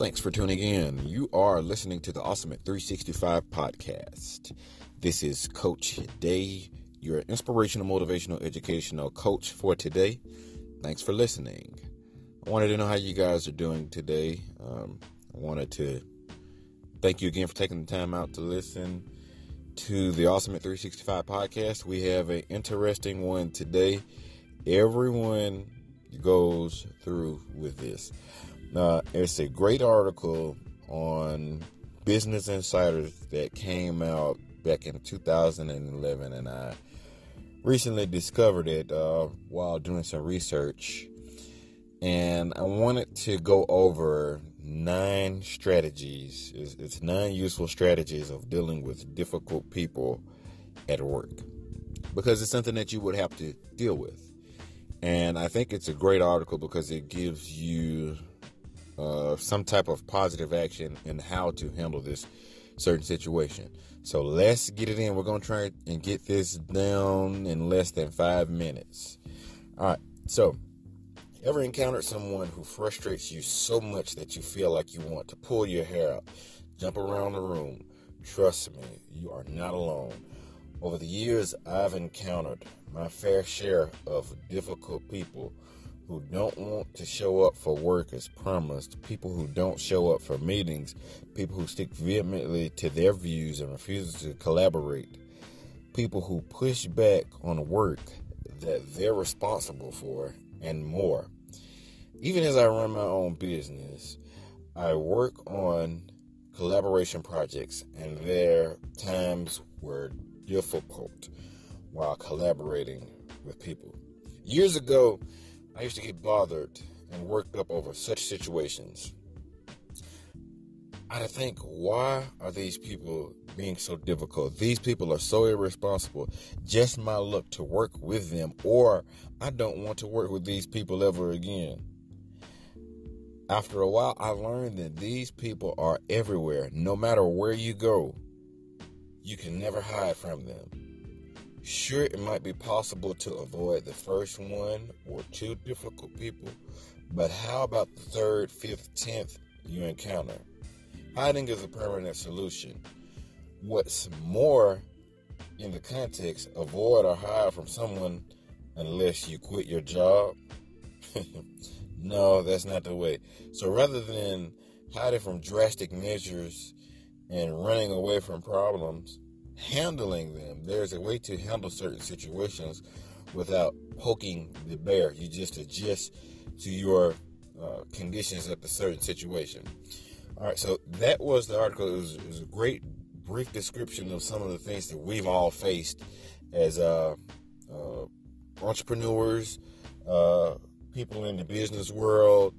Thanks for tuning in. You are listening to the Awesome at 365 podcast. This is Coach Day, your inspirational, motivational, educational coach for today. Thanks for listening. I wanted to know how you guys are doing today. Um, I wanted to thank you again for taking the time out to listen to the Awesome at 365 podcast. We have an interesting one today. Everyone goes through with this. Uh, it's a great article on Business Insiders that came out back in 2011, and I recently discovered it uh, while doing some research. And I wanted to go over nine strategies. It's, it's nine useful strategies of dealing with difficult people at work because it's something that you would have to deal with. And I think it's a great article because it gives you uh, some type of positive action in how to handle this certain situation. So let's get it in. We're going to try and get this down in less than five minutes. All right. So, ever encountered someone who frustrates you so much that you feel like you want to pull your hair out, jump around the room? Trust me, you are not alone. Over the years, I've encountered my fair share of difficult people who don't want to show up for work as promised, people who don't show up for meetings, people who stick vehemently to their views and refuse to collaborate, people who push back on work that they're responsible for, and more. Even as I run my own business, I work on collaboration projects, and there times were difficult while collaborating with people. Years ago, I used to get bothered and worked up over such situations. I think, why are these people being so difficult? These people are so irresponsible. Just my luck to work with them, or I don't want to work with these people ever again. After a while, I learned that these people are everywhere. No matter where you go, you can never hide from them. Sure, it might be possible to avoid the first one or two difficult people, but how about the third, fifth, tenth you encounter? Hiding is a permanent solution. What's more, in the context, avoid or hide from someone unless you quit your job. no, that's not the way. So rather than hiding from drastic measures and running away from problems, handling them. There's a way to handle certain situations without poking the bear. You just adjust to your uh, conditions at the certain situation. All right, so that was the article. It was, it was, a great brief description of some of the things that we've all faced as uh, uh, entrepreneurs, uh, people in the business world,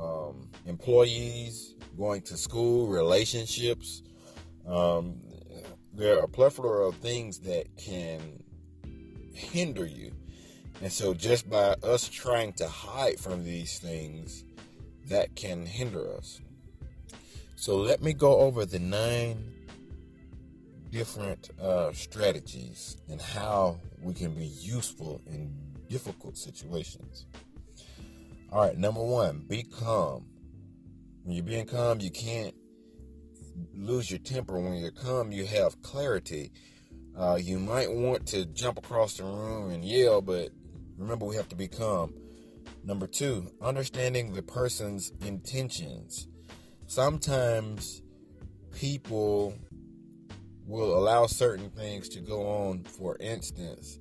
um, employees, going to school, relationships. Um, there are a plethora of things that can hinder you. And so, just by us trying to hide from these things, that can hinder us. So, let me go over the nine different uh, strategies and how we can be useful in difficult situations. All right, number one, be calm. When you're being calm, you can't lose your temper. When you come, you have clarity. Uh, you might want to jump across the room and yell, but remember, we have to be calm. Number two, understanding the person's intentions. Sometimes people will allow certain things to go on. For instance,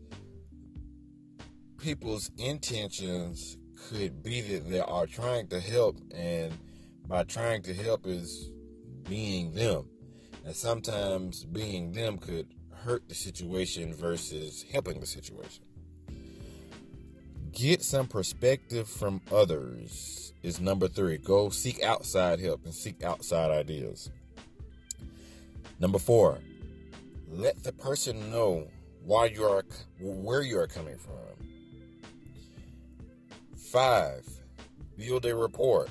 people's intentions could be that they are trying to help, and by trying to help is being them. And sometimes being them could hurt the situation versus helping the situation. Get some perspective from others is number three. Go seek outside help and seek outside ideas. Number four, let the person know why you are where you are coming from. Five, build a report.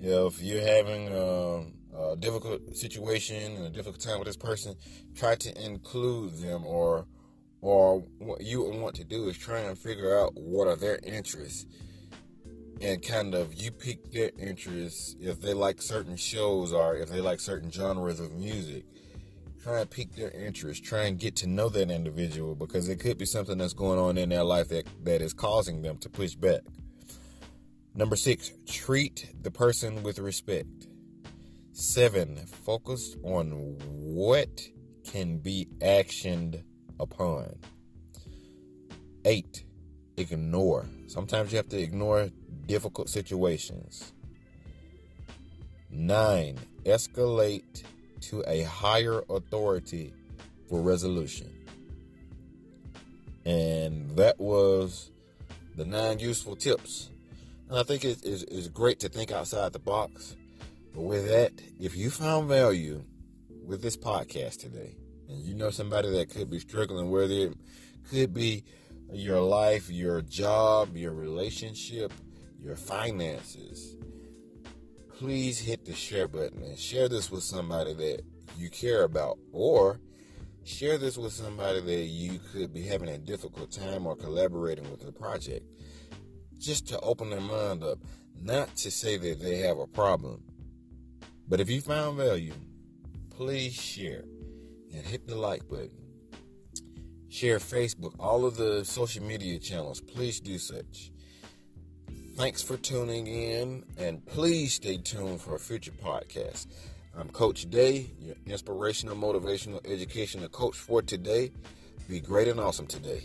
If you're having um, a difficult situation and a difficult time with this person, try to include them or or what you want to do is try and figure out what are their interests. And kind of you pique their interest if they like certain shows or if they like certain genres of music try and pique their interest try and get to know that individual because it could be something that's going on in their life that, that is causing them to push back. Number six treat the person with respect seven focus on what can be actioned upon eight ignore sometimes you have to ignore difficult situations. Nine, escalate to a higher authority for resolution. And that was the nine useful tips. And I think it is great to think outside the box. But with that, if you found value with this podcast today, and you know somebody that could be struggling, whether it could be your life, your job, your relationship, your finances, please hit the share button and share this with somebody that you care about or share this with somebody that you could be having a difficult time or collaborating with the project just to open their mind up. Not to say that they have a problem but if you found value please share and hit the like button share facebook all of the social media channels please do such Thanks for tuning in, and please stay tuned for a future podcast. I'm Coach Day, your inspirational, motivational, educational coach for today. Be great and awesome today.